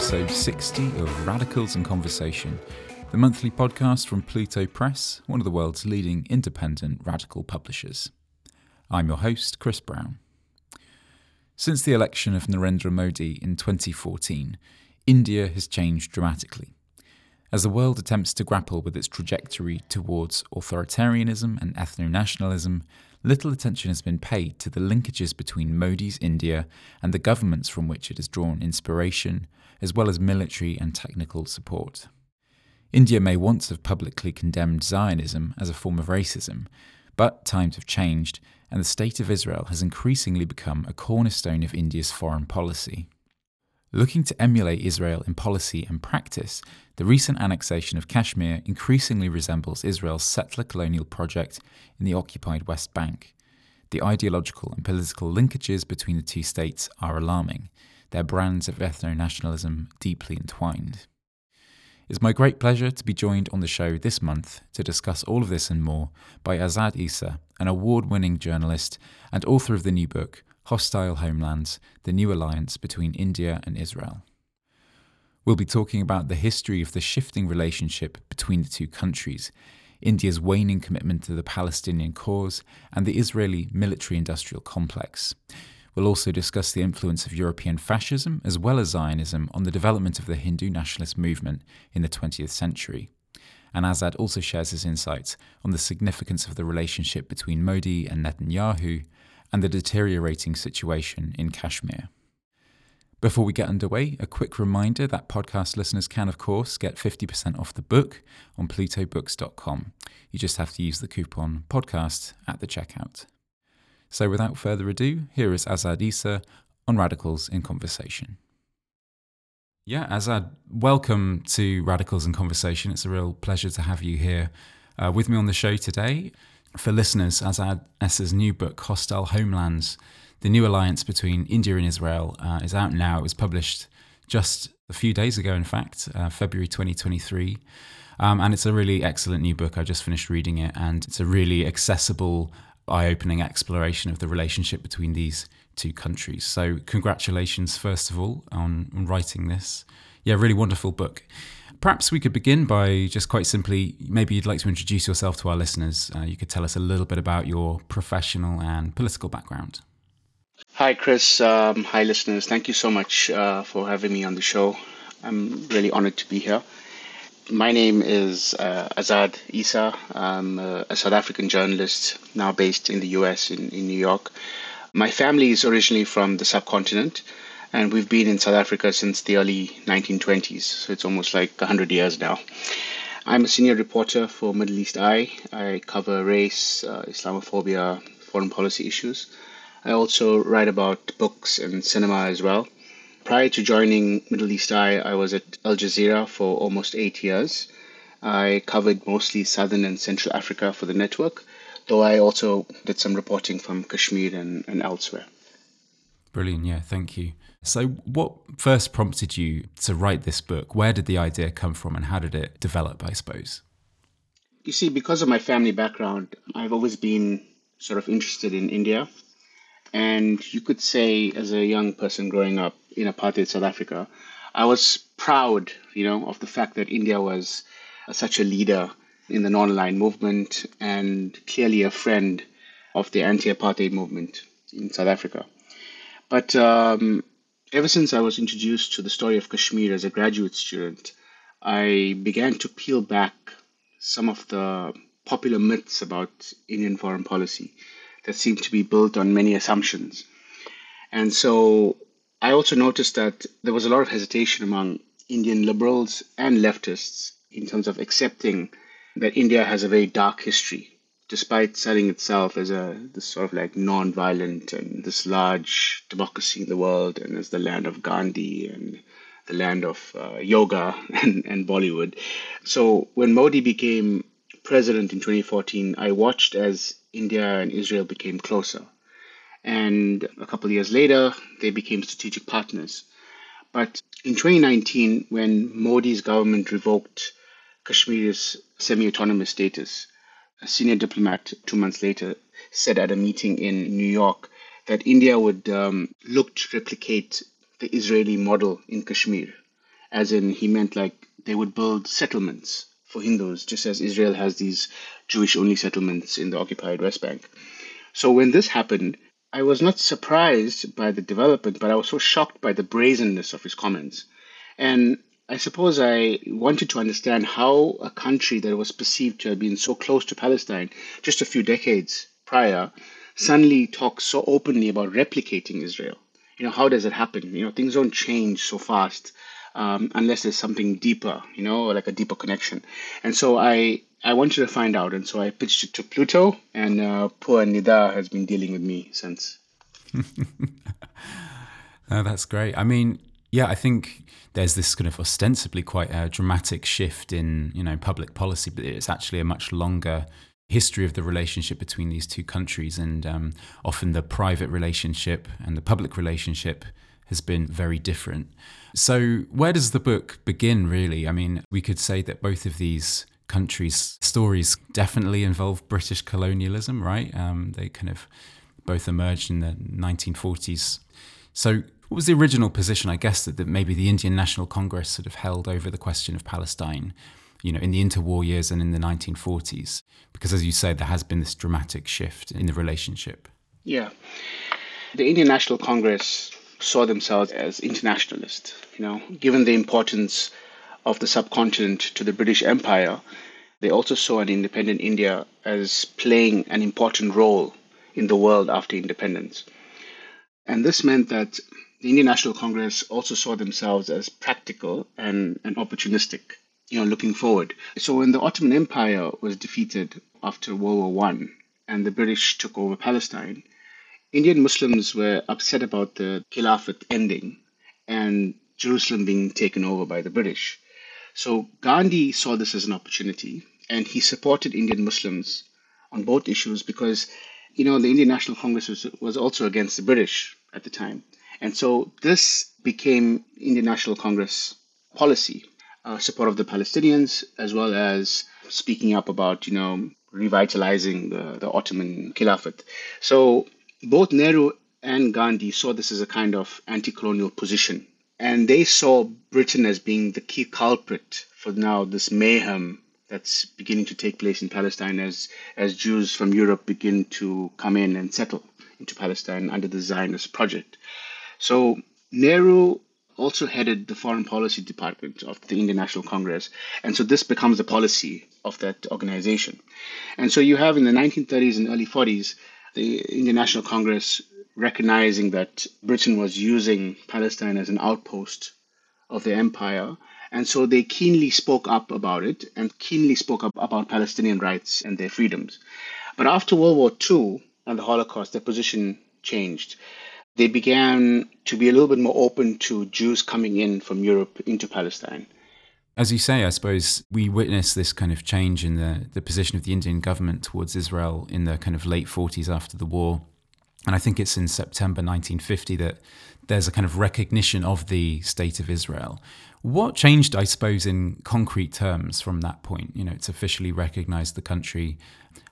episode 60 of Radicals in Conversation, the monthly podcast from Pluto Press, one of the world's leading independent radical publishers. I'm your host, Chris Brown. Since the election of Narendra Modi in 2014, India has changed dramatically. As the world attempts to grapple with its trajectory towards authoritarianism and ethno nationalism, little attention has been paid to the linkages between Modi's India and the governments from which it has drawn inspiration, as well as military and technical support. India may once have publicly condemned Zionism as a form of racism, but times have changed, and the State of Israel has increasingly become a cornerstone of India's foreign policy. Looking to emulate Israel in policy and practice, the recent annexation of Kashmir increasingly resembles Israel's settler colonial project in the occupied West Bank. The ideological and political linkages between the two states are alarming, their brands of ethno nationalism deeply entwined. It's my great pleasure to be joined on the show this month to discuss all of this and more by Azad Essa, an award winning journalist and author of the new book, Hostile Homelands The New Alliance Between India and Israel. We'll be talking about the history of the shifting relationship between the two countries, India's waning commitment to the Palestinian cause, and the Israeli military industrial complex. We'll also discuss the influence of European fascism as well as Zionism on the development of the Hindu nationalist movement in the 20th century. And Azad also shares his insights on the significance of the relationship between Modi and Netanyahu and the deteriorating situation in Kashmir. Before we get underway, a quick reminder that podcast listeners can, of course, get 50% off the book on plutobooks.com. You just have to use the coupon podcast at the checkout. So, without further ado, here is Azad Essa on Radicals in Conversation. Yeah, Azad, welcome to Radicals in Conversation. It's a real pleasure to have you here uh, with me on the show today for listeners, Azad Essa's new book, Hostile Homelands, the new alliance between India and Israel, uh, is out now. It was published just a few days ago, in fact, uh, February 2023. Um, and it's a really excellent new book. I just finished reading it, and it's a really accessible, eye opening exploration of the relationship between these two countries. So, congratulations, first of all, on, writing this. Yeah, really wonderful book. Perhaps we could begin by just quite simply, maybe you'd like to introduce yourself to our listeners. Uh, you could tell us a little bit about your professional and political background. Hi, Chris. Um, hi, listeners. Thank you so much uh, for having me on the show. I'm really honored to be here. My name is uh, Azad Essa. I'm a, a, South African journalist now based in the US, in, in New York. My family is originally from the subcontinent and we've been in South Africa since the early 1920s, so it's almost like 100 years now. I'm a senior reporter for Middle East Eye. I cover race, uh, Islamophobia, foreign policy issues. I also write about books and cinema as well. Prior to joining Middle East Eye, I was at Al Jazeera for almost eight years. I covered mostly Southern and Central Africa for the network, though I also did some reporting from Kashmir and, and elsewhere. Brilliant. Yeah, thank you. So, what first prompted you to write this book? Where did the idea come from and how did it develop, I suppose? You see, because of my family background, I've always been sort of interested in India. And you could say, as a young person growing up in apartheid South Africa, I was proud, you know, of the fact that India was such a leader in the non-aligned movement and clearly a friend of the anti-apartheid movement in South Africa. But um, Ever since I was introduced to the story of Kashmir as a graduate student, I began to peel back some of the popular myths about Indian foreign policy that seem to be built on many assumptions. And so I also noticed that there was a lot of hesitation among Indian liberals and leftists in terms of accepting that India has a very dark history despite selling itself as a this sort of like non-violent and this large democracy in the world and as the land of Gandhi and the land of uh, yoga and, and Bollywood. So when Modi became president in 2014, I watched as India and Israel became closer. And a couple of years later, they became strategic partners. But in 2019, when Modi's government revoked Kashmir's semi autonomous status, a senior diplomat two months later said at a meeting in New York that India would um, look to replicate the Israeli model in Kashmir, as in he meant like they would build settlements for Hindus, just as Israel has these Jewish only settlements in the occupied West Bank. So when this happened, I was not surprised by the development, but I was so shocked by the brazenness of his comments. And I suppose I wanted to understand how a country that was perceived to have been so close to Palestine just a few decades prior suddenly talks so openly about replicating Israel. You know, how does it happen? You know, things don't change so fast um, unless there's something deeper, you know, like a deeper connection. And so I I wanted to find out, and so I pitched it to Pluto, and uh, poor Nida has been dealing with me since. oh, that's great. I mean, yeah, I think there's this kind of ostensibly quite a dramatic shift in you know public policy, but it's actually a much longer history of the relationship between these two countries, and um, often the private relationship and the public relationship has been very different. So, where does the book begin, really? I mean, we could say that both of these countries' stories definitely involve British colonialism, right? Um, they kind of both emerged in the 1940s. So, what was the original position, I guess, that, that maybe the Indian National Congress sort of held over the question of Palestine, you know, in the interwar years and in the 1940s? Because, as you say, there has been this dramatic shift in the relationship. Yeah. The Indian National Congress saw themselves as internationalists. You know, given the importance of the subcontinent to the British Empire, they also saw an independent India as playing an important role in the world after independence. And this meant that the Indian National Congress also saw themselves as practical and, and opportunistic, you know, looking forward. So when the Ottoman Empire was defeated after World War One and the British took over Palestine, Indian Muslims were upset about the Khilafat ending and Jerusalem being taken over by the British. So Gandhi saw this as an opportunity and he supported Indian Muslims on both issues because, you know, the Indian National Congress was, was also against the British at the time. And so this became Indian National Congress policy, uh, support of the Palestinians, as well as speaking up about, you know, revitalizing the, the Ottoman Khilafat. So both Nehru and Gandhi saw this as a kind of anti colonial position. And they saw Britain as being the key culprit for now this mayhem that's beginning to take place in Palestine as, as Jews from Europe begin to come in and settle into Palestine under the Zionist project. So Nehru also headed the foreign policy department of the Indian National Congress. And so this becomes the policy of that organization. And so you have in the 1930s and early 40s the Indian National Congress recognizing that Britain was using Palestine as an outpost of the empire. And so they keenly spoke up about it and keenly spoke up about Palestinian rights and their freedoms. But after World War II and the Holocaust, their position changed. They began to be a little bit more open to Jews coming in from Europe into Palestine. As you say, I suppose we witnessed this kind of change in the, the position of the Indian government towards Israel in the kind of late 40s after the war. And I think it's in September 1950 that there's a kind of recognition of the state of Israel. What changed, I suppose, in concrete terms from that point? You know, it's officially recognized the country.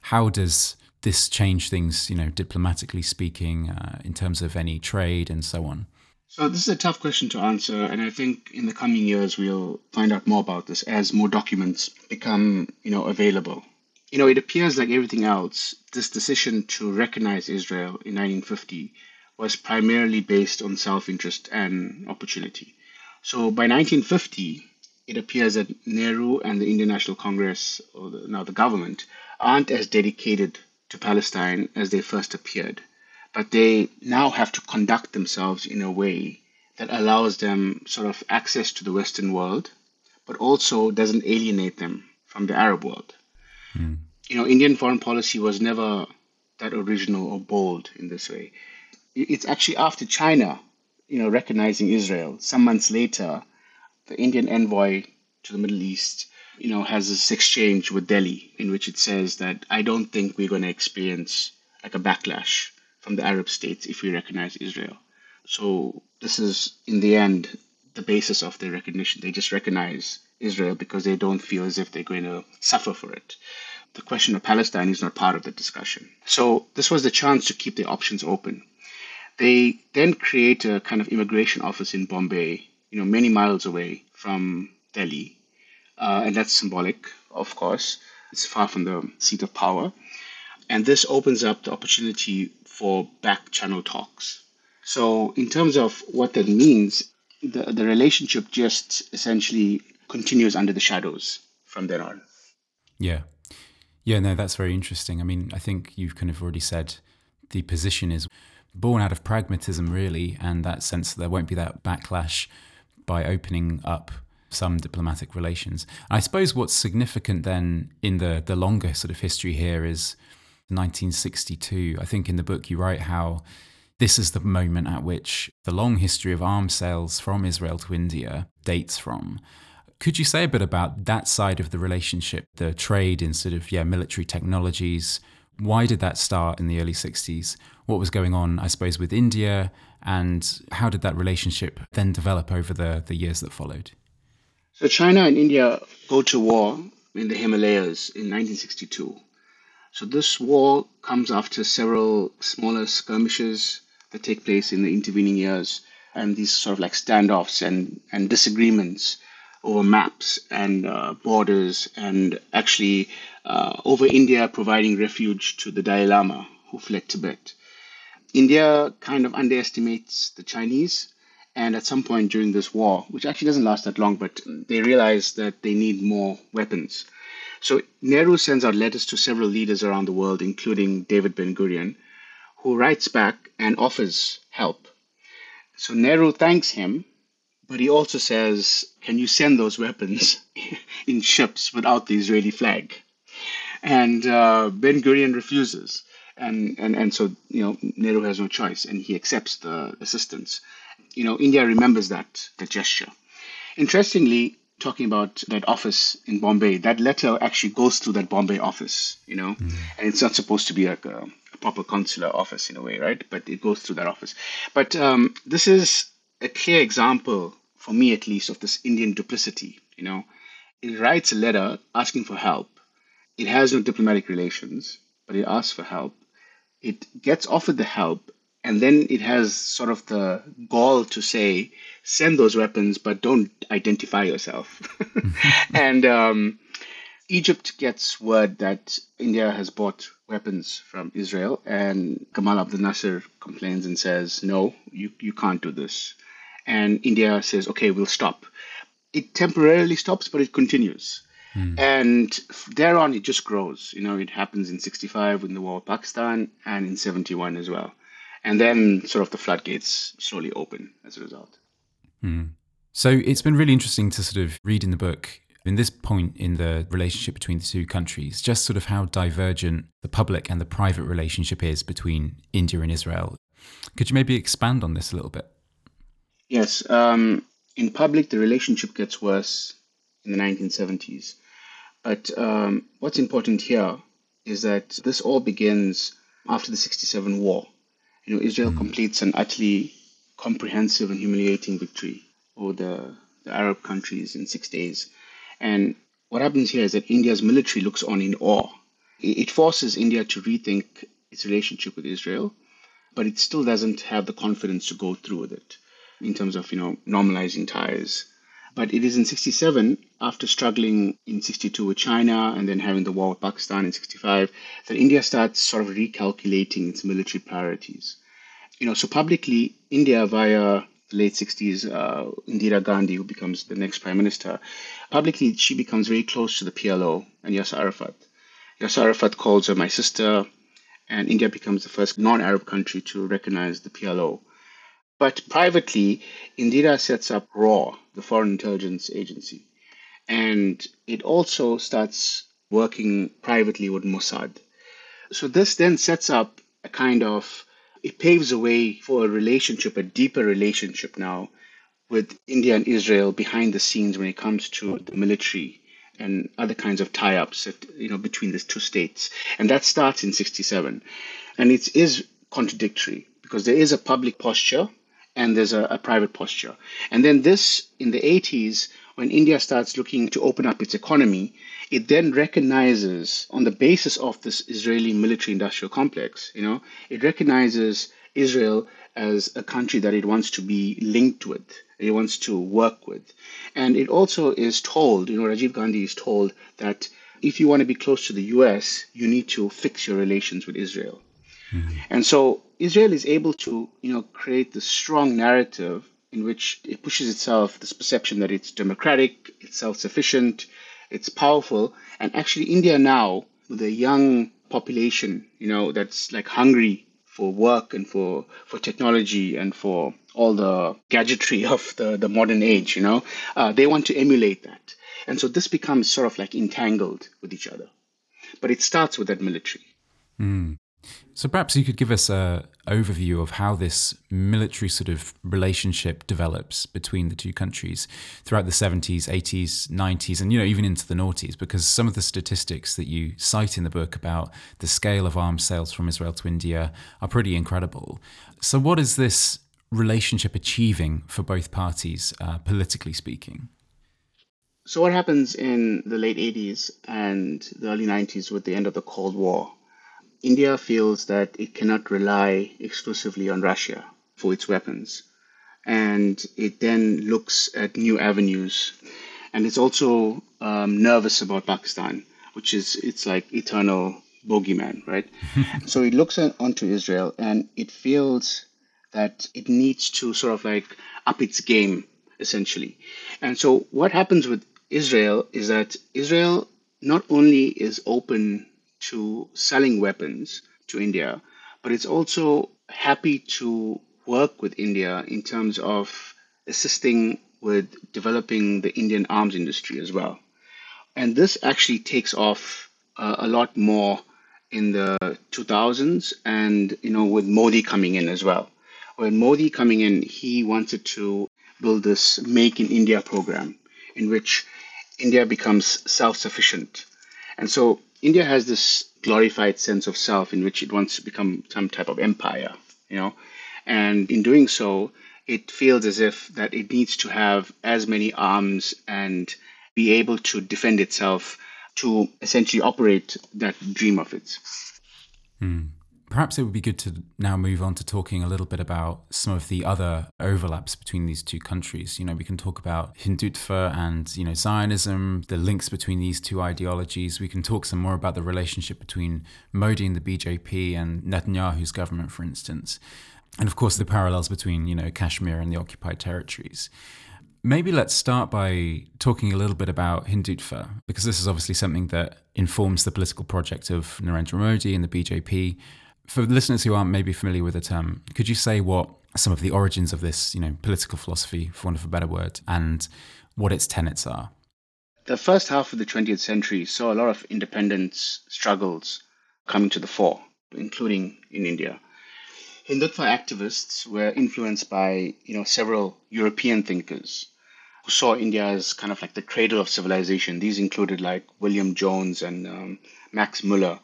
How does this change things, you know, diplomatically speaking, uh, in terms of any trade and so on? So this is a tough question to answer, and I think in the coming years we'll find out more about this as more documents become, you know, available. You know, it appears like everything else, this decision to recognize Israel in 1950 was primarily based on self-interest and opportunity. So by 1950, it appears that Nehru and the Indian National Congress, or the, now the government, aren't as dedicated to Palestine as they first appeared but they now have to conduct themselves in a way that allows them sort of access to the Western world, but also doesn't alienate them from the Arab world. Mm. You know, Indian foreign policy was never that original or bold in this way. It's actually after China, you know, recognizing Israel, some months later, the Indian envoy to the Middle East, you know, has this exchange with Delhi in which it says that I don't think we're going to experience like a backlash from the Arab states if we recognize Israel. So this is, in the end, the basis of their recognition. They just recognize Israel because they don't feel as if they're going to suffer for it. The question of Palestine is not part of the discussion. So this was the chance to keep the options open. They then create a kind of immigration office in Bombay, you know, many miles away from Delhi. Uh, and that's symbolic, of course. It's far from the seat of power. And this opens up the opportunity for back channel talks. So, in terms of what that means, the, the relationship just essentially continues under the shadows from then on. Yeah. Yeah, no, that's very interesting. I mean, I think you've kind of already said the position is born out of pragmatism, really, and that sense that there won't be that backlash by opening up some diplomatic relations. I suppose what's significant then in the, the longer sort of history here is 1962. I think in the book you write how this is the moment at which the long history of arms sales from Israel to India dates from. Could you say a bit about that side of the relationship, the trade in sort of yeah military technologies? Why did that start in the early 60s? What was going on, I suppose, with India, and how did that relationship then develop over the, the years that followed? So China and India go to war in the Himalayas in 1962. So this war comes after several smaller skirmishes that take place in the intervening years, and these sort of like standoffs and, and disagreements over maps and uh, borders, and actually uh, over India providing refuge to the Dalai Lama who fled Tibet. India kind of underestimates the Chinese, and at some point during this war, which actually doesn't last that long, but they realize that they need more weapons. So Nehru sends out letters to several leaders around the world, including David Ben Gurion, who writes back and offers help. So Nehru thanks him but he also says, Can you send those weapons in ships without the Israeli flag? And uh, Ben Gurion refuses. And, and, and so, you know, Nehru has no choice and he accepts the assistance. You know, India remembers that, that gesture. Interestingly, talking about that office in Bombay, that letter actually goes through that Bombay office, you know, mm. and it's not supposed to be like a, a, proper consular office in a way, right? But it goes through that office. But um, this is a clear example, for me at least, of this Indian duplicity. You know, it writes a letter asking for help. It has no diplomatic relations, but it asks for help. It gets offered the help, and then it has sort of the gall to say, send those weapons, but don't identify yourself. and um, Egypt gets word that India has bought weapons from Israel, and Gamal Abdel Nasser complains and says, No, you, you can't do this and India says, okay, we'll stop. It temporarily stops, but it continues. Mm. And thereon, it just grows. You know, it happens in 65 in the war with Pakistan and in 71 as well. And then sort of the floodgates slowly open as a result. Mm. So it's been really interesting to sort of read in the book in this point in the relationship between the two countries, just sort of how divergent the public and the private relationship is between India and Israel. Could you maybe expand on this a little bit? Yes. Um, in public, the relationship gets worse in the 1970s. But um, what's important here is that this all begins after the 67 war. You know, Israel mm. completes an utterly comprehensive and humiliating victory over the, the Arab countries in six days. And what happens here is that India's military looks on in awe. It forces India to rethink its relationship with Israel, but it still doesn't have the confidence to go through with it in terms of you know normalizing ties. But it is in 67, after struggling in 62 with China and then having the war with Pakistan in 65, that India starts sort of recalculating its military priorities. You know, so publicly, India via the late 60s, uh, Indira Gandhi, who becomes the next prime minister, publicly she becomes very close to the PLO and Yasser Arafat. Yasser Arafat calls her my sister, and India becomes the first non-Arab country to recognize the PLO. But privately, Indira sets up RAW, the Foreign Intelligence Agency, and it also starts working privately with Mossad. So this then sets up a kind of it paves a way for a relationship, a deeper relationship now with India and Israel behind the scenes when it comes to the military and other kinds of tie-ups you know between the two states. And that starts in 67. And it is contradictory because there is a public posture and there's a, a private posture. And then this, in the 80s, when India starts looking to open up its economy, it then recognizes, on the basis of this Israeli military industrial complex, you know, it recognizes Israel as a country that it wants to be linked with, it wants to work with. And it also is told, you know, Rajiv Gandhi is told that if you want to be close to the US, you need to fix your relations with Israel. Mm-hmm. And so Israel is able to, you know, create this strong narrative in which it pushes itself this perception that it's democratic, it's self-sufficient, it's powerful. And actually India now, with a young population, you know, that's like hungry for work and for, for technology and for all the gadgetry of the, the modern age, you know, uh, they want to emulate that. And so this becomes sort of like entangled with each other. But it starts with that military. Mm. So perhaps you could give us a overview of how this military sort of relationship develops between the two countries throughout the 70s, 80s, 90s, and you know even into the noughties, because some of the statistics that you cite in the book about the scale of arms sales from Israel to India are pretty incredible. So what is this relationship achieving for both parties, uh, politically speaking? So what happens in the late 80s and the early 90s with the end of the Cold War? India feels that it cannot rely exclusively on Russia for its weapons. And it then looks at new avenues. And it's also um, nervous about Pakistan, which is, it's like eternal bogeyman, right? so it looks at, onto Israel and it feels that it needs to sort of like up its game, essentially. And so what happens with Israel is that Israel not only is open to selling weapons to India, but it's also happy to work with India in terms of assisting with developing the Indian arms industry as well. And this actually takes off uh, a lot more in the 2000s and you know with Modi coming in as well. When Modi coming in, he wanted to build this Make in India program in which India becomes self-sufficient. And so India has this glorified sense of self in which it wants to become some type of empire, you know, and in doing so, it feels as if that it needs to have as many arms and be able to defend itself to essentially operate that dream of its. Mm. Perhaps it would be good to now move on to talking a little bit about some of the other overlaps between these two countries. You know, we can talk about Hindutva and, you know, Zionism, the links between these two ideologies. We can talk some more about the relationship between Modi and the BJP and Netanyahu's government, for instance. And of course, the parallels between, you know, Kashmir and the occupied territories. Maybe let's start by talking a little bit about Hindutva, because this is obviously something that informs the political project of Narendra Modi and the BJP for listeners who aren't maybe familiar with the term, could you say what some of the origins of this, you know, political philosophy, for want of a better word, and what its tenets are? The first half of the 20th century saw a lot of independence struggles coming to the fore, including in India. Hindutva activists were influenced by, you know, several European thinkers who saw India as kind of like the cradle of civilization. These included like William Jones and um, Max Muller,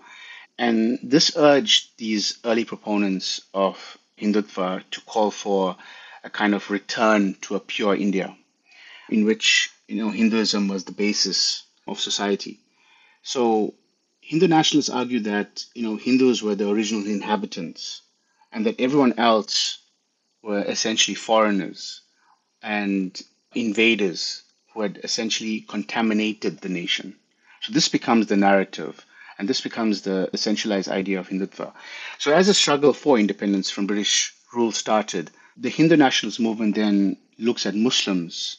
and this urged these early proponents of Hindutva to call for a kind of return to a pure India, in which you know Hinduism was the basis of society. So Hindu nationalists argued that you know Hindus were the original inhabitants, and that everyone else were essentially foreigners and invaders who had essentially contaminated the nation. So this becomes the narrative and this becomes the essentialized idea of Hindutva. So, as the struggle for independence from British rule started, the Hindu nationalist movement then looks at Muslims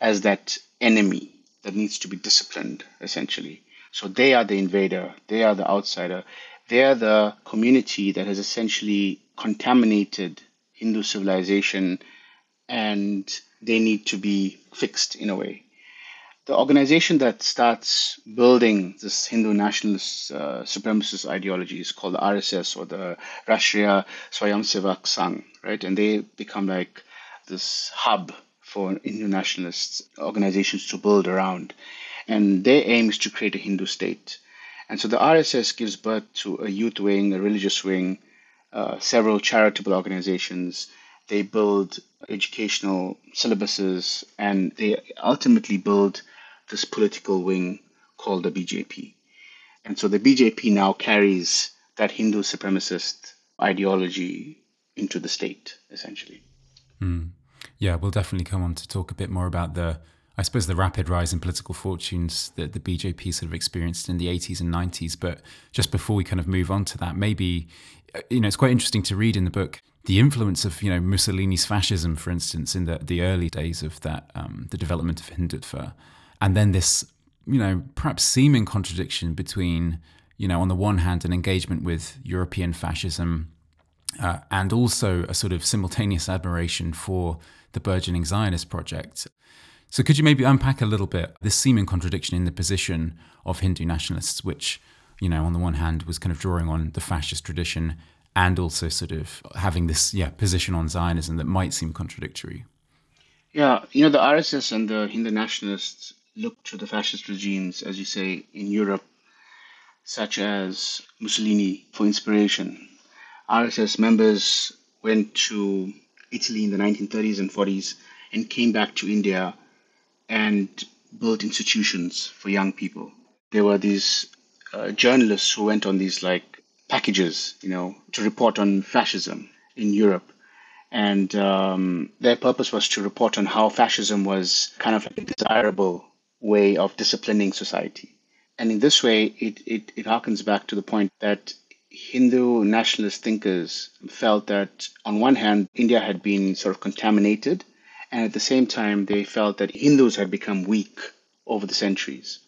as that enemy that needs to be disciplined, essentially. So, they are the invader, they are the outsider, they are the community that has essentially contaminated Hindu civilization and they need to be fixed in a way the organization that starts building this Hindu nationalist uh, supremacist ideology is called the RSS or the Rashtriya Swayamsevak Sangh, right? And they become like this hub for Hindu nationalist organizations to build around. And their aim is to create a Hindu state. And so the RSS gives birth to a youth wing, a religious wing, uh, several charitable organizations. They build educational syllabuses and they ultimately build this political wing called the BJP. And so the BJP now carries that Hindu supremacist ideology into the state, essentially. Mm. Yeah, we'll definitely come on to talk a bit more about the, I suppose, the rapid rise in political fortunes that the BJP sort of experienced in the 80s and 90s. But just before we kind of move on to that, maybe, uh, you know, it's quite interesting to read in the book the influence of, you know, Mussolini's fascism, for instance, in the, the early days of that, um, the development of Hindutva. And then this, you know, perhaps seeming contradiction between, you know, on the one hand, an engagement with European fascism uh, and also a sort of simultaneous admiration for the burgeoning Zionist project. So, could you maybe unpack a little bit this seeming contradiction in the position of Hindu nationalists, which, you know, on the one hand was kind of drawing on the fascist tradition and also sort of having this yeah position on Zionism that might seem contradictory? Yeah, you know, the RSS and the Hindu nationalists looked to the fascist regimes, as you say, in Europe, such as Mussolini, for inspiration. RSS members went to Italy in the 1930s and 40s and came back to India and built institutions for young people. There were these uh, journalists who went on these like packages, you know, to report on fascism in Europe. And um, their purpose was to report on how fascism was kind of a desirable way of disciplining society. And in this way, it, it, it harkens back to the point that Hindu nationalist thinkers felt that, on one hand, India had been sort of contaminated, and at the same time, they felt that Hindus had become weak over the centuries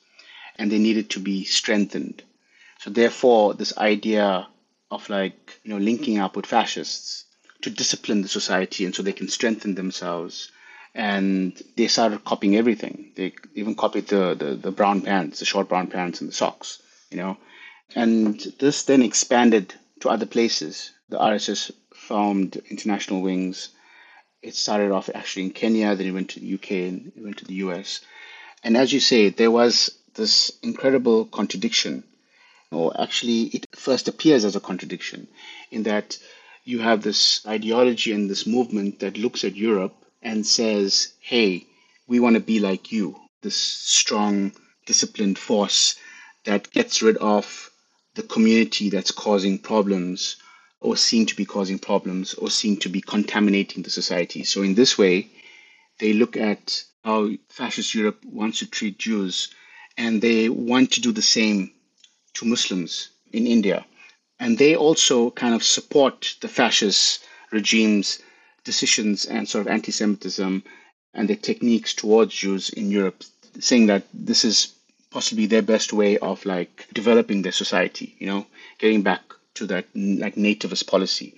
and they needed to be strengthened. So, therefore, this idea of like, you know, linking up with fascists to discipline the society and so they can strengthen themselves. And they started copying everything. They even copied the, the, the brown pants, the short brown pants, and the socks, you know. And this then expanded to other places. The RSS formed international wings. It started off actually in Kenya, then it went to the UK and it went to the US. And as you say, there was this incredible contradiction, or actually, it first appears as a contradiction, in that you have this ideology and this movement that looks at Europe and says, hey, we want to be like you, this strong, disciplined force that gets rid of the community that's causing problems or seem to be causing problems or seem to be contaminating the society. So, in this way, they look at how fascist Europe wants to treat Jews and they want to do the same to Muslims in India. And they also kind of support the fascist regime's decisions and sort of anti Semitism and their techniques towards Jews in Europe, saying that this is possibly their best way of like developing their society, you know, getting back to that like nativist policy.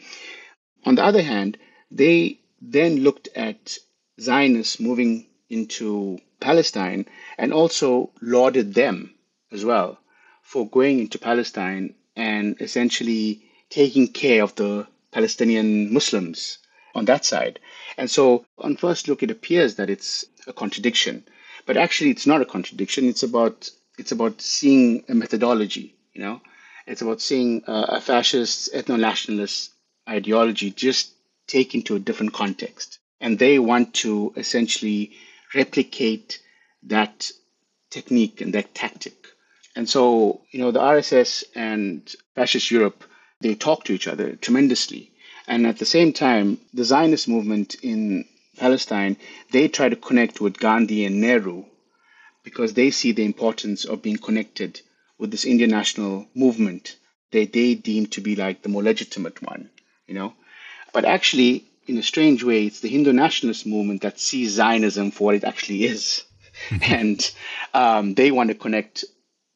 On the other hand, they then looked at Zionists moving into Palestine and also lauded them as well for going into Palestine and essentially taking care of the Palestinian Muslims on that side. And so, on first look, it appears that it's a contradiction. But actually, it's not a contradiction. It's about it's about seeing a methodology. You know, it's about seeing a, a fascist ethno-nationalist ideology just taken to a different context, and they want to essentially replicate that technique and that tactic. And so, you know, the RSS and fascist Europe they talk to each other tremendously. And at the same time, the Zionist movement in Palestine, they try to connect with Gandhi and Nehru because they see the importance of being connected with this Indian national movement that they deem to be like the more legitimate one, you know. But actually, in a strange way, it's the Hindu nationalist movement that sees Zionism for what it actually is. and um, they want to connect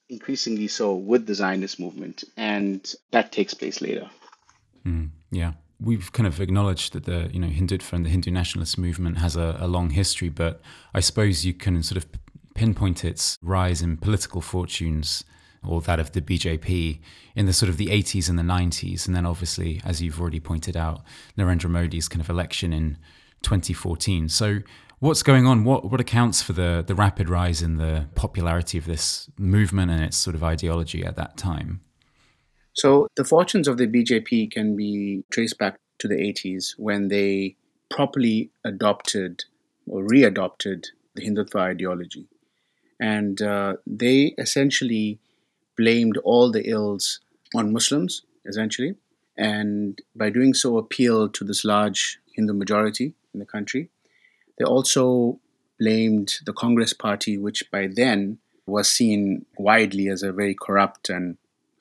increasingly so with the Zionist movement. And that takes place later. Mm, yeah we've kind of acknowledged that the you know Hindutva and the Hindu nationalist movement has a, a, long history, but I suppose you can sort of pinpoint its rise in political fortunes or that of the BJP in the sort of the 80s and the 90s, and then obviously, as you've already pointed out, Narendra Modi's kind of election in 2014. So. What's going on? What what accounts for the the rapid rise in the popularity of this movement and its sort of ideology at that time? So the fortunes of the BJP can be traced back to the 80s when they properly adopted or readopted the Hindutva ideology. And uh, they essentially blamed all the ills on Muslims, essentially. and by doing so, appealed to this large Hindu majority in the country. They also blamed the Congress Party, which by then was seen widely as a very corrupt and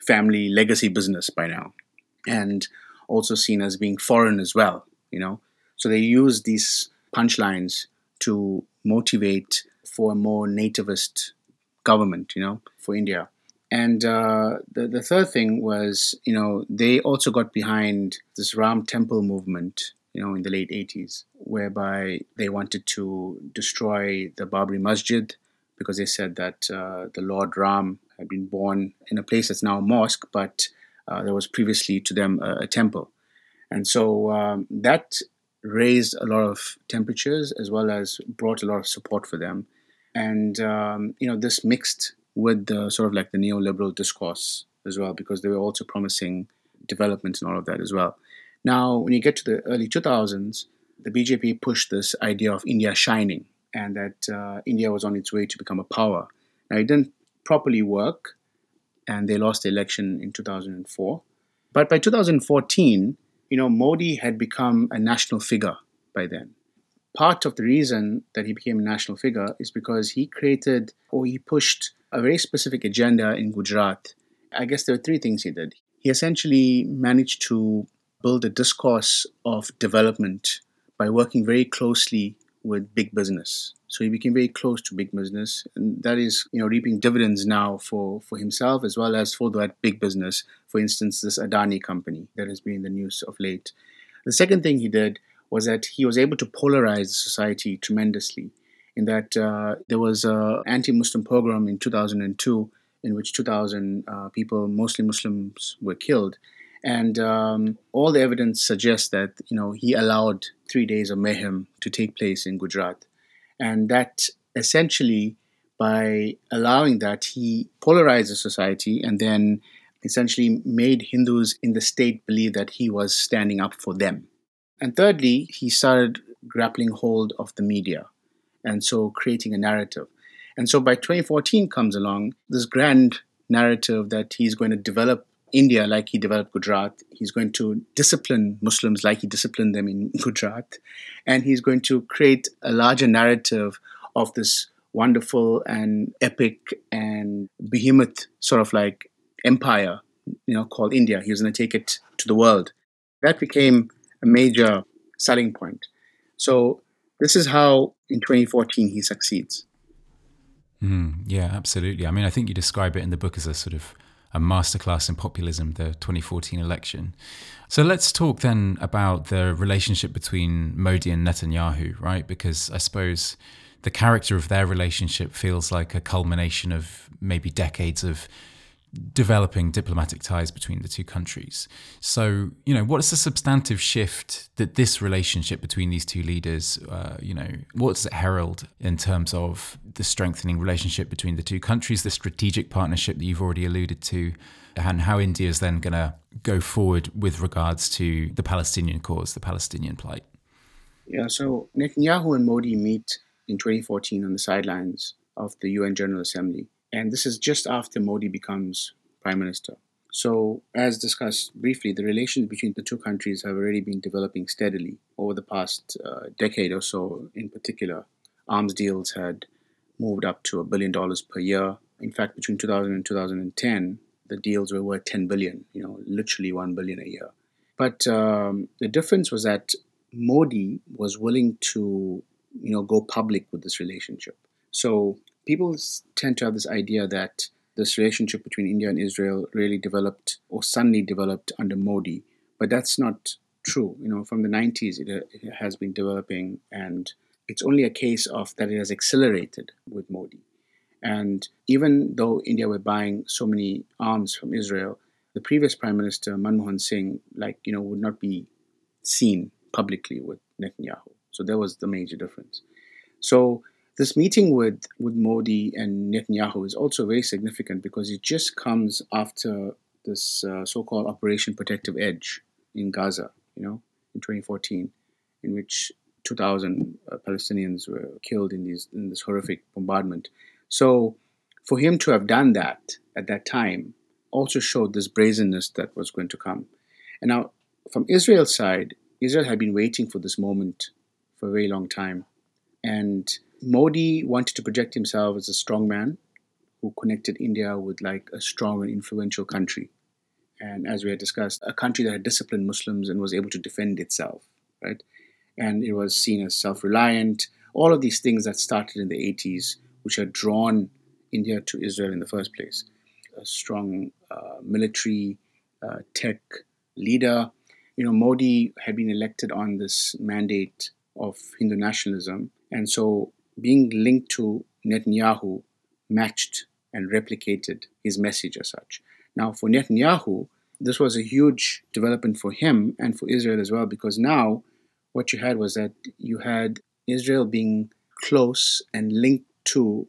family legacy business by now, and also seen as being foreign as well, you know. So they use these punchlines to motivate for a more nativist government, you know, for India. And uh, the, the third thing was, you know, they also got behind this Ram Temple movement, you know, in the late 80s, whereby they wanted to destroy the Babri Masjid because they said that uh, the Lord Ram had been born in a place that's now a mosque, but uh, there was previously to them a, a temple. And so um, that raised a lot of temperatures as well as brought a lot of support for them. And, um, you know, this mixed with the sort of like the neoliberal discourse as well, because they were also promising development and all of that as well. Now, when you get to the early 2000s, the BJP pushed this idea of India shining and that uh, India was on its way to become a power. Now, it didn't properly work, and they lost the election in 2004. But by 2014, you know, Modi had become a national figure by then. Part of the reason that he became a national figure is because he created or he pushed a very specific agenda in Gujarat. I guess there are three things he did. He essentially managed to build a discourse of development by working very closely with big business. So he became very close to big business, and that is, you know, reaping dividends now for for himself as well as for that big business. For instance, this Adani company that has been in the news of late. The second thing he did was that he was able to polarize society tremendously. In that uh, there was a anti-Muslim pogrom in 2002 in which 2,000 uh, people, mostly Muslims, were killed. And um, all the evidence suggests that you know he allowed three days of mayhem to take place in Gujarat, and that essentially by allowing that he polarized the society and then essentially made Hindus in the state believe that he was standing up for them. And thirdly, he started grappling hold of the media and so creating a narrative. And so by 2014 comes along this grand narrative that he's going to develop India like he developed Gujarat. He's going to discipline Muslims like he disciplined them in Gujarat. And he's going to create a larger narrative of this wonderful and epic and behemoth sort of like empire, you know, called India. He was going to take it to the world. That became a major selling point. So this is how in 2014 he succeeds. Mm, yeah, absolutely. I mean, I think you describe it in the book as a sort of a masterclass in populism, the 2014 election. So let's talk then about the relationship between Modi and Netanyahu, right? Because I suppose the character of their relationship feels like a culmination of maybe decades of developing diplomatic ties between the two countries. So, you know, what is the substantive shift that this relationship between these two leaders, uh, you know, what does it herald in terms of the strengthening relationship between the two countries, the strategic partnership that you've already alluded to, and how India is then going to go forward with regards to the Palestinian cause, the Palestinian plight? Yeah, so Netanyahu and Modi meet in 2014 on the sidelines of the UN General Assembly and this is just after Modi becomes prime minister. So, as discussed briefly, the relations between the two countries have already been developing steadily over the past uh, decade or so. In particular, arms deals had moved up to a billion dollars per year. In fact, between 2000 and 2010, the deals were worth 10 billion, you know, literally 1 billion a year. But um, the difference was that Modi was willing to, you know, go public with this relationship. So people tend to have this idea that this relationship between India and Israel really developed or suddenly developed under Modi, but that's not true. You know, from the 90s, it, uh, it has been developing, and it's only a case of that it has accelerated with Modi. And even though India were buying so many arms from Israel, the previous Prime Minister Manmohan Singh, like you know, would not be seen publicly with Netanyahu. So there was the major difference. So this meeting with, with Modi and Netanyahu is also very significant because it just comes after this uh, so-called Operation Protective Edge in Gaza, you know, in 2014, in which 2,000 uh, Palestinians were killed in these in this horrific bombardment. So, for him to have done that at that time also showed this brazenness that was going to come. And now, from Israel's side, Israel had been waiting for this moment for a very long time. And Modi wanted to project himself as a strong man who connected India with like a strong and influential country. And as we had discussed, a country that had disciplined Muslims and was able to defend itself, right? And it was seen as self reliant. All of these things that started in the 80s, which had drawn India to Israel in the first place. A strong uh, military, uh, tech leader. You know, Modi had been elected on this mandate of Hindu nationalism. And so being linked to Netanyahu matched and replicated his message as such. Now, for Netanyahu, this was a huge development for him and for Israel as well, because now what you had was that you had Israel being close and linked to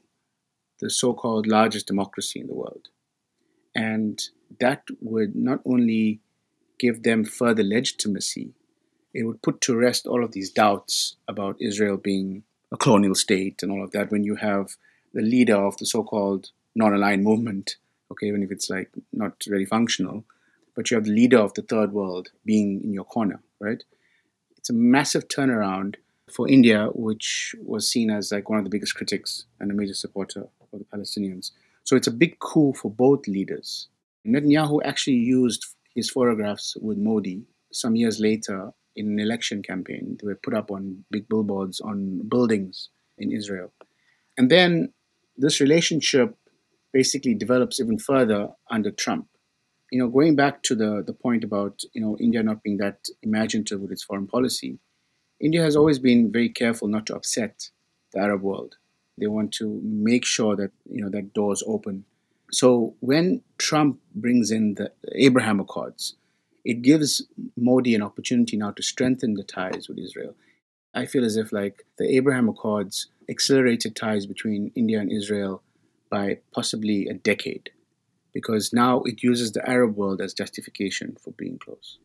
the so called largest democracy in the world. And that would not only give them further legitimacy, it would put to rest all of these doubts about Israel being a colonial state and all of that when you have the leader of the so-called non-aligned movement, okay, even if it's like not really functional, but you have the leader of the third world being in your corner, right? It's a massive turnaround for India, which was seen as like one of the biggest critics and a major supporter of the Palestinians. So it's a big coup for both leaders. Netanyahu actually used his photographs with Modi some years later in an election campaign. They were put up on big billboards on buildings in Israel. And then this relationship basically develops even further under Trump. You know, going back to the, the point about, you know, India not being that imaginative with its foreign policy, India has always been very careful not to upset the Arab world. They want to make sure that, you know, that doors open. So when Trump brings in the Abraham Accords, it gives Modi an opportunity now to strengthen the ties with Israel. I feel as if like the Abraham Accords accelerated ties between India and Israel by possibly a decade because now it uses the Arab world as justification for being close.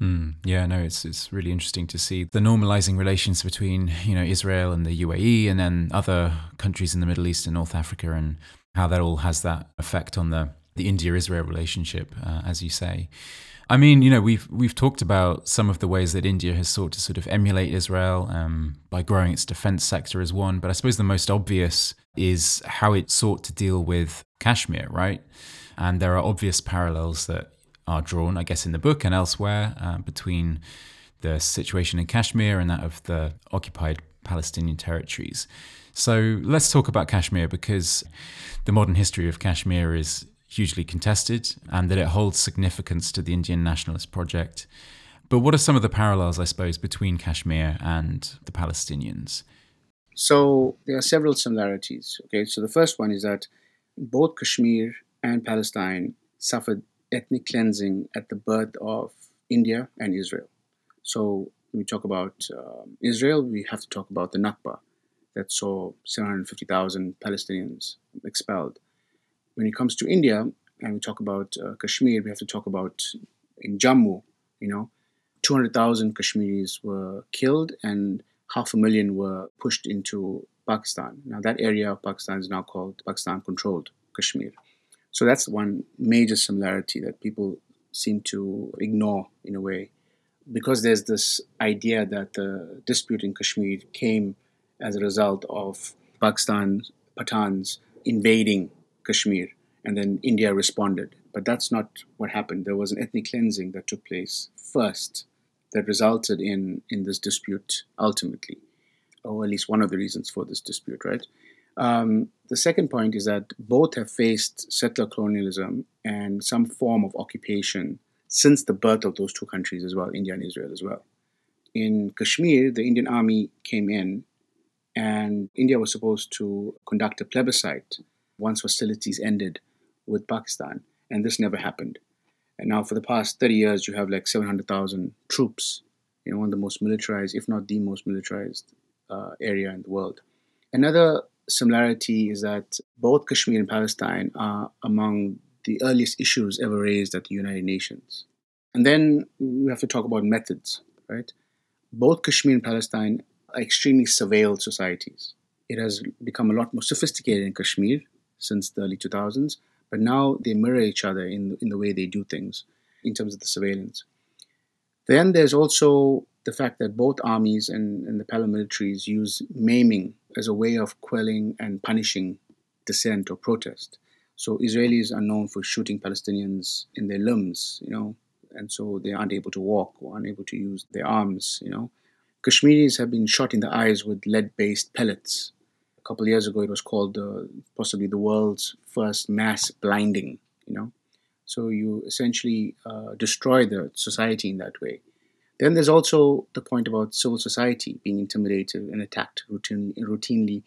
Mm, yeah, no, it's it's really interesting to see the normalizing relations between you know Israel and the UAE, and then other countries in the Middle East and North Africa, and how that all has that effect on the the India-Israel relationship, uh, as you say. I mean, you know, we've we've talked about some of the ways that India has sought to sort of emulate Israel um, by growing its defense sector as one, but I suppose the most obvious is how it sought to deal with Kashmir, right? And there are obvious parallels that are drawn, I guess, in the book and elsewhere uh, between the situation in Kashmir and that of the occupied Palestinian territories. So let's talk about Kashmir because the modern history of Kashmir is hugely contested and that it holds significance to the Indian nationalist project. But what are some of the parallels, I suppose, between Kashmir and the Palestinians? So there are several similarities. Okay, so the first one is that both Kashmir and Palestine suffered ethnic cleansing at the birth of India and Israel. So when we talk about um, Israel, we have to talk about the Nakba that saw 750,000 Palestinians expelled when it comes to India, and we talk about uh, Kashmir, we have to talk about in Jammu, you know, 200,000 Kashmiris were killed and half a million were pushed into Pakistan. Now, that area of Pakistan is now called Pakistan controlled Kashmir. So that's one major similarity that people seem to ignore in a way. Because there's this idea that the dispute in Kashmir came as a result of Pakistan Pathans invading Kashmir, and then India responded. But that's not what happened. There was an ethnic cleansing that took place first that resulted in, in this dispute ultimately, or at least one of the reasons for this dispute, right? Um, the second point is that both have faced settler colonialism and some form of occupation since the birth of those two countries as well, India and Israel as well. In Kashmir, the Indian army came in, and India was supposed to conduct a plebiscite once hostilities ended with Pakistan, and this never happened. And now, for the past 30 years, you have like 700,000 troops, you know, one of the most militarized, if not the most militarized uh, area in the world. Another similarity is that both Kashmir and Palestine are among the earliest issues ever raised at the United Nations. And then we have to talk about methods, right? Both Kashmir and Palestine are extremely surveilled societies. It has become a lot more sophisticated in Kashmir since the early 2000s, but now they mirror each other in, in the way they do things. in terms of the surveillance. Then there's also the fact that both armies and, and the paramilitaries use maiming as a way of quelling and punishing dissent or protest. So Israelis are known for shooting Palestinians in their limbs, you know, and so they aren't able to walk or unable to use their arms, you know. Kashmiris have been shot in the eyes with lead-based pellets. Couple of years ago, it was called uh, possibly the world's first mass blinding, you know. So you essentially uh, destroy the society in that way. Then there's also the point about civil society being intimidated and attacked routine, routinely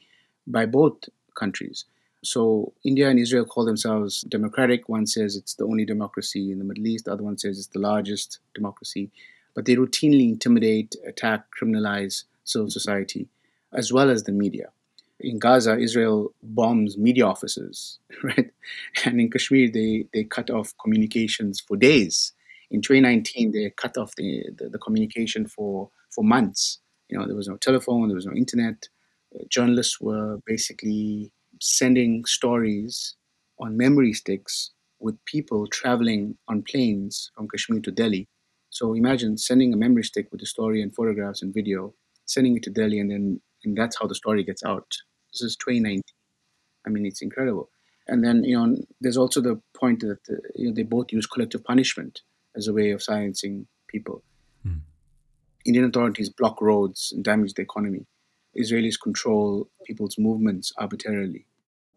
by both countries. So India and Israel call themselves democratic. One says it's the only democracy in the Middle East. The other one says it's the largest democracy. But they routinely intimidate, attack, criminalize civil society, as well as the media. In Gaza, Israel bombs media offices, right? And in Kashmir, they, they cut off communications for days. In 2019, they cut off the, the, the communication for, for months. You know, there was no telephone, there was no internet. Uh, journalists were basically sending stories on memory sticks with people traveling on planes from Kashmir to Delhi. So imagine sending a memory stick with the story and photographs and video, sending it to Delhi, and then and that's how the story gets out. This is 2019. I mean, it's incredible. And then you know, there's also the point that uh, you know they both use collective punishment as a way of silencing people. Mm. Indian authorities block roads and damage the economy. Israelis control people's movements arbitrarily.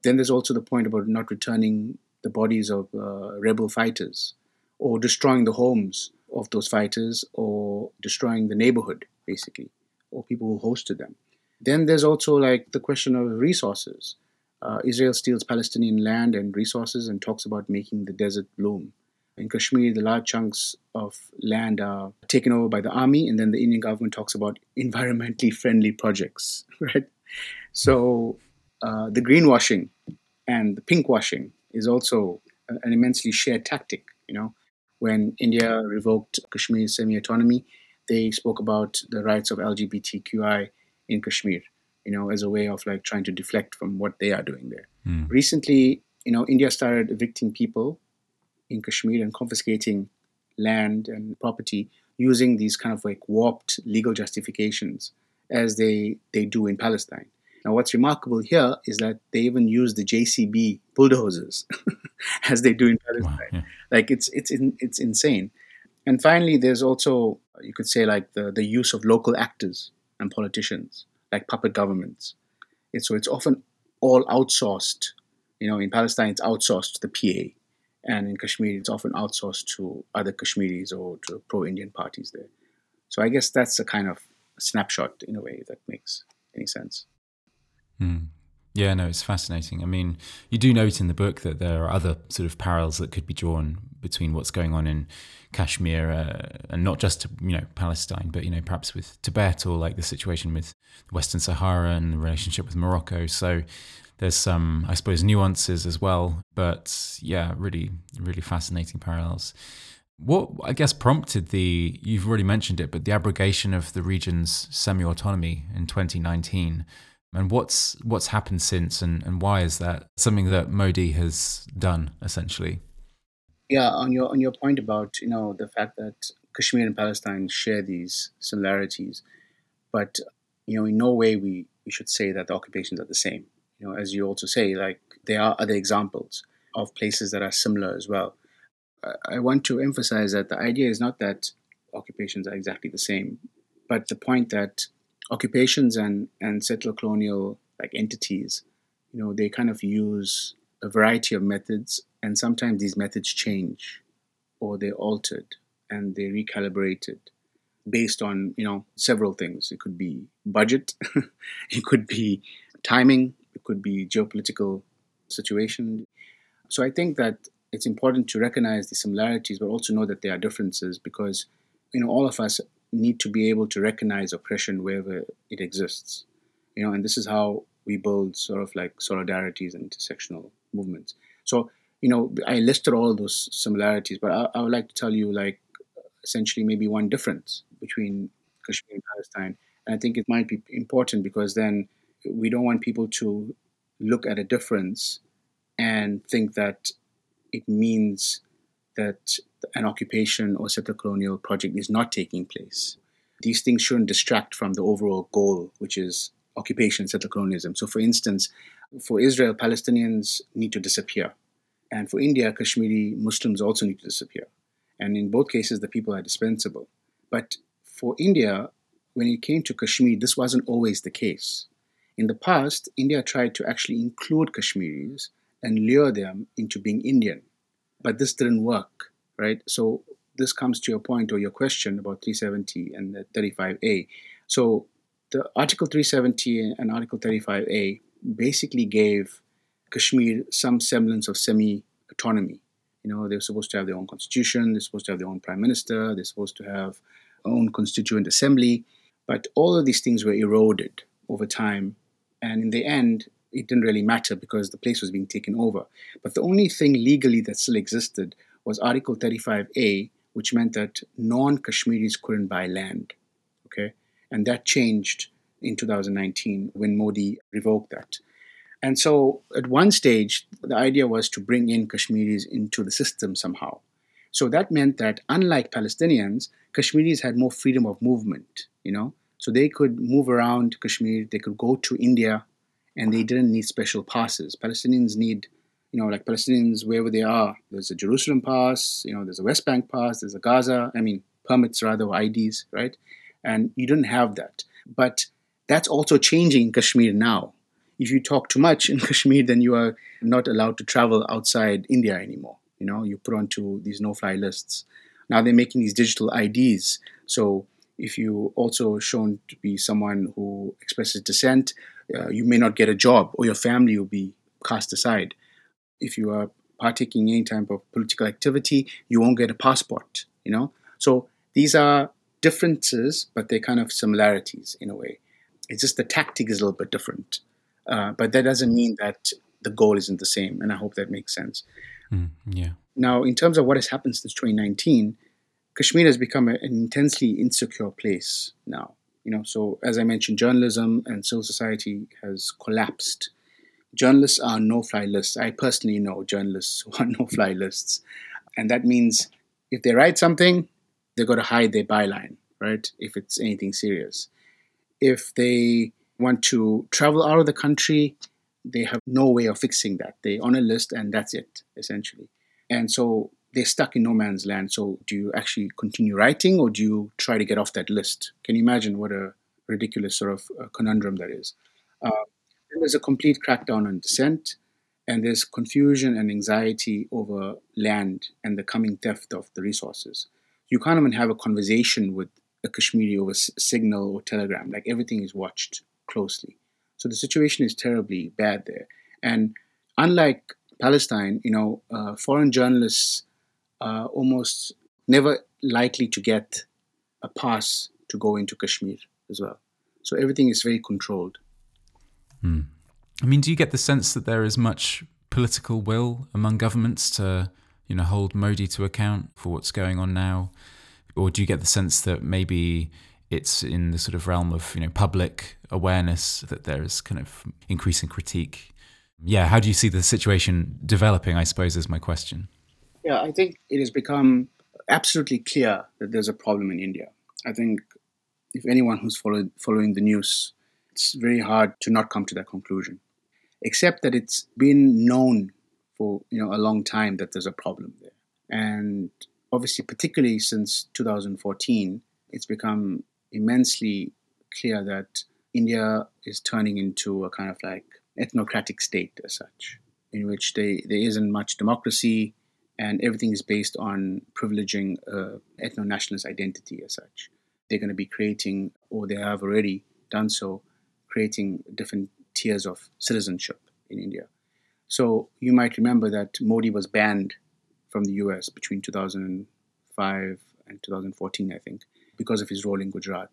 Then there's also the point about not returning the bodies of uh, rebel fighters or destroying the homes of those fighters or destroying the neighborhood, basically, or people who hosted them. Then there's also like the question of resources. Uh, Israel steals Palestinian land and resources and talks about making the desert bloom. In Kashmir, the large chunks of land are taken over by the army, and then the Indian government talks about environmentally friendly projects, right? So uh, the greenwashing and the pinkwashing is also an immensely shared tactic. You know, when India revoked Kashmir's semi-autonomy, they spoke about the rights of LGBTQI in Kashmir. You know, as a way of like trying to deflect from what they are doing there. Mm. Recently, you know, India started evicting people in Kashmir and confiscating land and property using these kind of like warped legal justifications as they they do in Palestine. Now, what's remarkable here is that they even use the JCB bulldozers as they do in Palestine. Wow, yeah. Like it's it's it's insane. And finally, there's also you could say like the the use of local actors and politicians, like puppet governments. It's, so it's often all outsourced. You know, in Palestine, it's outsourced to the PA, and in Kashmir, it's often outsourced to other Kashmiris or to pro-Indian parties there. So I guess that's a kind of snapshot in a way that makes any sense. Mm. Yeah, no, it's fascinating. I mean, you do note in the book that there are other sort of parallels that could be drawn between what's going on in Kashmir uh, and not just you know Palestine, but you know perhaps with Tibet or like the situation with Western Sahara and the relationship with Morocco. So there's some, I suppose, nuances as well. But yeah, really, really fascinating parallels. What I guess prompted the you've already mentioned it, but the abrogation of the region's semi-autonomy in 2019 and what's what's happened since and, and why is that something that Modi has done essentially? Yeah, on your on your point about you know the fact that Kashmir and Palestine share these similarities, but you know in no way we, we should say that the occupations are the same. You know, as you also say, like there are other examples of places that are similar as well. I want to emphasize that the idea is not that occupations are exactly the same, but the point that occupations and, and settler colonial like entities, you know, they kind of use a variety of methods, and sometimes these methods change or they're altered and they're recalibrated based on you know several things. It could be budget, it could be timing, it could be geopolitical situation. So I think that it's important to recognize the similarities, but also know that there are differences because you know all of us need to be able to recognize oppression wherever it exists. You know, and this is how we build sort of like solidarities and intersectional movements. So, you know, I listed all those similarities, but I, I would like to tell you like essentially maybe one difference between Kashmir and Palestine. And I think it might be important because then we don't want people to look at a difference and think that it means that an occupation or settler colonial project is not taking place. These things shouldn't distract from the overall goal, which is occupation, settler colonialism. So, for instance, for Israel, Palestinians need to disappear. And for India, Kashmiri Muslims also need to disappear. And in both cases, the people are dispensable. But for India, when it came to Kashmir, this wasn't always the case. In the past, India tried to actually include Kashmiris and lure them into being Indian. But this didn't work, right? So this comes to your point or your question about 370 and the 35A. So the Article 370 and Article 35A basically gave Kashmir some semblance of semi autonomy. You know, they're supposed to have their own constitution, they're supposed to have their own prime minister, they're supposed to have own constituent assembly. But all of these things were eroded over time. And in the end, it didn't really matter because the place was being taken over. But the only thing legally that still existed was Article 35A, which meant that non Kashmiris couldn't buy land. Okay? And that changed in 2019 when Modi revoked that. And so at one stage, the idea was to bring in Kashmiris into the system somehow. So that meant that unlike Palestinians, Kashmiris had more freedom of movement, you know. So they could move around Kashmir, they could go to India, and they didn't need special passes. Palestinians need, you know, like Palestinians wherever they are. There's a Jerusalem pass, you know, there's a West Bank pass, there's a Gaza, I mean, permits rather, or IDs, right? And you didn't have that. But that's also changing in Kashmir now. If you talk too much in Kashmir, then you are not allowed to travel outside India anymore. You know, you put onto these no-fly lists. Now they're making these digital IDs. So if you also shown to be someone who expresses dissent, uh, you may not get a job or your family will be cast aside. If you are partaking in any type of political activity, you won't get a passport, you know? So these are differences, but they're kind of similarities in a way. It's just the tactic is a little bit different. Uh, but that doesn't mean that the goal isn't the same. And I hope that makes sense. Mm, yeah. Now, in terms of what has happened since 2019, Kashmir has become an intensely insecure place now. You know, so as I mentioned, journalism and civil society has collapsed. Journalists are no-fly lists. I personally know journalists who are no-fly lists, and that means if they write something, they've got to hide their byline, right? If it's anything serious, if they want to travel out of the country, they have no way of fixing that. They're on a list, and that's it essentially. And so they're stuck in no man's land. So, do you actually continue writing or do you try to get off that list? Can you imagine what a ridiculous sort of uh, conundrum that is? Uh, there's a complete crackdown on dissent, and there's confusion and anxiety over land and the coming theft of the resources. You can't even have a conversation with a Kashmiri over signal or telegram. Like everything is watched closely. So the situation is terribly bad there. And unlike Palestine, you know, uh, foreign journalists uh, almost never likely to get a pass to go into Kashmir as well. So everything is very controlled. Hmm. I mean, do you get the sense that there is much political will among governments to, you know, hold Modi to account for what's going on now, or do you get the sense that maybe it's in the sort of realm of you know public awareness that there is kind of increasing critique? Yeah, how do you see the situation developing? I suppose is my question. Yeah, I think it has become absolutely clear that there's a problem in India. I think if anyone who's followed, following the news, it's very hard to not come to that conclusion. Except that it's been known for you know a long time that there's a problem there, and obviously, particularly since 2014, it's become immensely clear that India is turning into a kind of like ethnocratic state as such, in which they, there isn't much democracy and everything is based on privileging uh, ethno nationalist identity as such. They're going to be creating, or they have already done so, creating different tiers of citizenship in India. So you might remember that Modi was banned from the US between 2005 and 2014, I think, because of his role in Gujarat.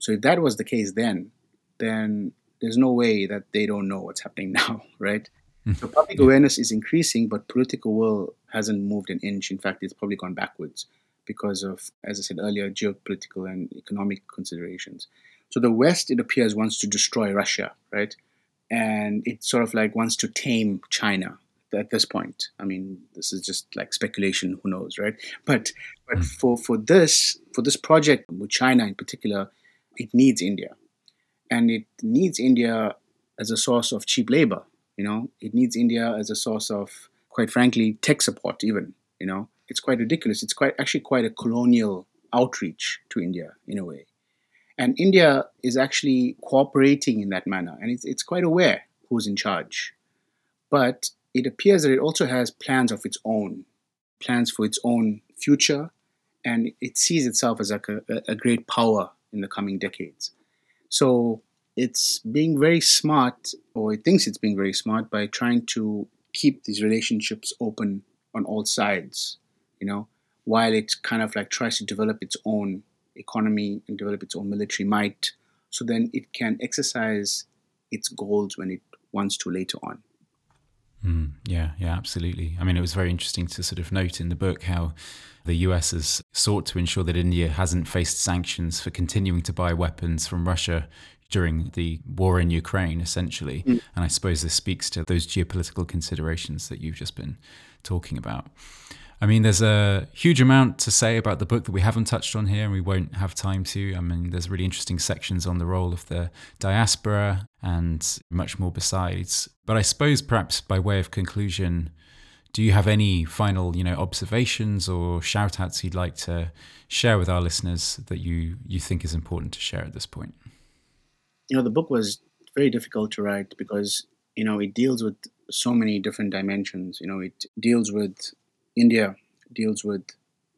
So if that was the case then, then there's no way that they don't know what's happening now, right? So public awareness is increasing, but political will hasn't moved an inch. In fact, it's probably gone backwards because of, as I said earlier, geopolitical and economic considerations. So the West, it appears, wants to destroy Russia, right? And it sort of like wants to tame China at this point. I mean, this is just like speculation. Who knows, right? But but mm. for for this for this project with China in particular, it needs India, and it needs India as a source of cheap labor. You know, it needs India as a source of, quite frankly, tech support. Even you know, it's quite ridiculous. It's quite actually quite a colonial outreach to India in a way. And India is actually cooperating in that manner, and it's, it's quite aware who's in charge. But it appears that it also has plans of its own, plans for its own future, and it sees itself as like a, a great power in the coming decades. So it's being very smart, or it thinks it's being very smart, by trying to keep these relationships open on all sides, you know, while it kind of like tries to develop its own economy and develop its own military might, so then it can exercise its goals when it wants to later on. Mm, yeah, yeah, absolutely. I mean, it was very interesting to sort of note in the book how the US has sought to ensure that India hasn't faced sanctions for continuing to buy weapons from Russia during the war in Ukraine, essentially. Mm. And I suppose this speaks to those geopolitical considerations that you've just been talking about. I mean, there's a huge amount to say about the book that we haven't touched on here, and we won't have time to. I mean, there's really interesting sections on the role of the diaspora and much more besides. But I suppose, perhaps by way of conclusion, do you have any final, you know, observations or shout outs you'd like to share with our listeners that you you think is important to share at this point? You know, the book was very difficult to write because you know it deals with so many different dimensions. You know, it deals with India deals with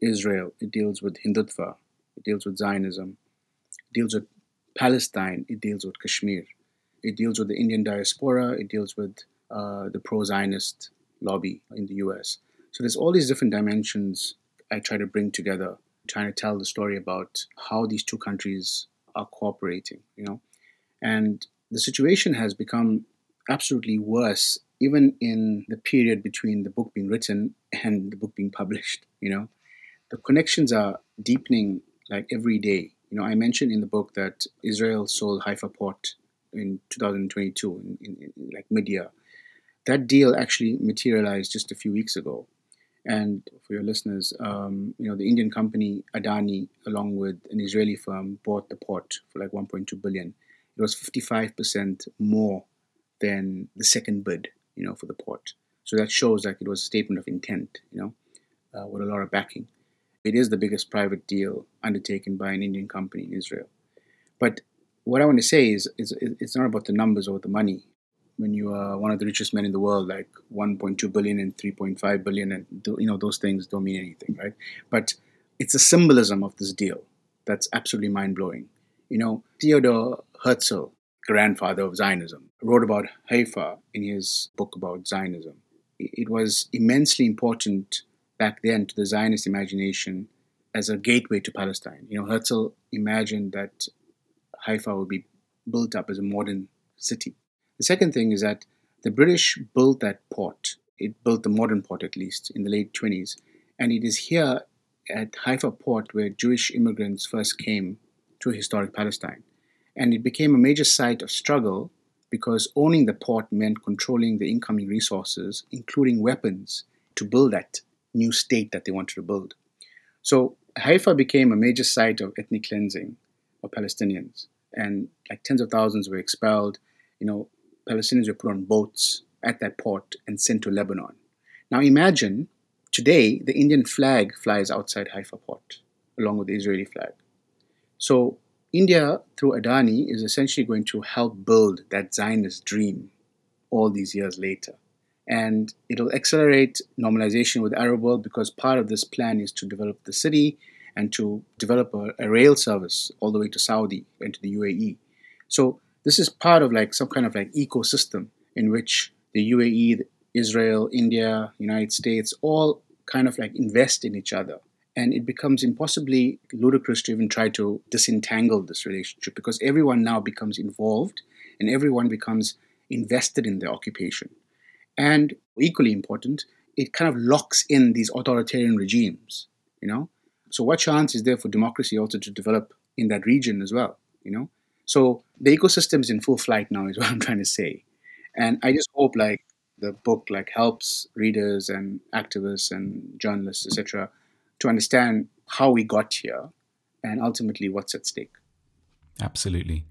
Israel, it deals with Hindutva, it deals with Zionism, it deals with Palestine, it deals with Kashmir, it deals with the Indian diaspora, it deals with uh, the pro Zionist lobby in the US. So there's all these different dimensions I try to bring together, trying to tell the story about how these two countries are cooperating, you know. And the situation has become absolutely worse even in the period between the book being written and the book being published, you know, the connections are deepening like every day. You know, I mentioned in the book that Israel sold Haifa port in 2022, in, in, in like mid-year. That deal actually materialized just a few weeks ago. And for your listeners, um, you know, the Indian company Adani, along with an Israeli firm, bought the port for like 1.2 billion. It was 55% more than the second bid you know, for the port. So that shows like it was a statement of intent, you know, uh, with a lot of backing. It is the biggest private deal undertaken by an Indian company in Israel. But what I want to say is, is it's not about the numbers or the money. When you are one of the richest men in the world, like 1.2 billion and 3.5 billion, and you know those things don't mean anything, right? But it's the symbolism of this deal that's absolutely mind blowing. You know, Theodore Herzl, grandfather of Zionism, wrote about Haifa in his book about Zionism. It was immensely important back then to the Zionist imagination as a gateway to Palestine. You know, Herzl imagined that Haifa would be built up as a modern city. The second thing is that the British built that port. It built the modern port, at least, in the late 20s. And it is here at Haifa port where Jewish immigrants first came to historic Palestine and it became a major site of struggle because owning the port meant controlling the incoming resources, including weapons, to build that new state that they wanted to build. So Haifa became a major site of ethnic cleansing of Palestinians, and like tens of thousands were expelled. You know, Palestinians were put on boats at that port and sent to Lebanon. Now imagine today the Indian flag flies outside Haifa port along with the Israeli flag. So India, through Adani, is essentially going to help build that Zionist dream all these years later. And it'll accelerate normalization with the Arab world because part of this plan is to develop the city and to develop a, a rail service all the way to Saudi and to the UAE. So this is part of like some kind of like ecosystem in which the UAE, Israel, India, United States all kind of like invest in each other and it becomes impossibly ludicrous to even try to disentangle this relationship because everyone now becomes involved and everyone becomes invested in the occupation. And equally important, it kind of locks in these authoritarian regimes, you know? So what chance is there for democracy also to develop in that region as well, you know? So the ecosystem is in full flight now is what I'm trying to say. And I just hope like the book like helps readers and activists and journalists, etc., to understand how we got here and ultimately what's at stake. Absolutely.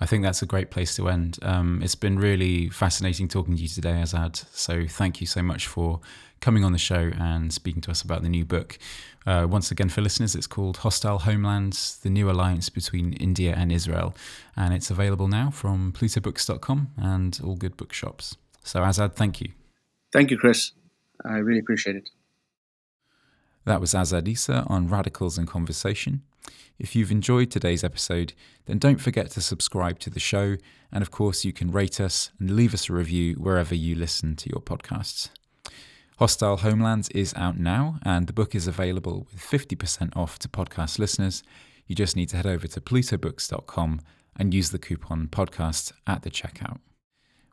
I think that's a great place to end. Um, it's been really fascinating talking to you today, Azad. So thank you so much for coming on the show and speaking to us about the new book. Uh, once again, for listeners, it's called Hostile Homelands The New Alliance Between India and Israel. And it's available now from plutobooks.com and all good bookshops. So, Azad, thank you. Thank you, Chris. I really appreciate it. That was Azad Essa on Radicals in Conversation. If you've enjoyed today's episode, then don't forget to subscribe to the show. And of course, you can rate us and leave us a review wherever you listen to your podcasts. Hostile Homelands is out now, and the book is available with 50% off to podcast listeners. You just need to head over to plutobooks.com and use the coupon podcast at the checkout.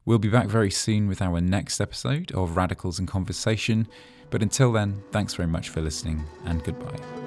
We'll be back very soon with our next episode of Radicals in Conversation. But until then, thanks very much for listening and goodbye.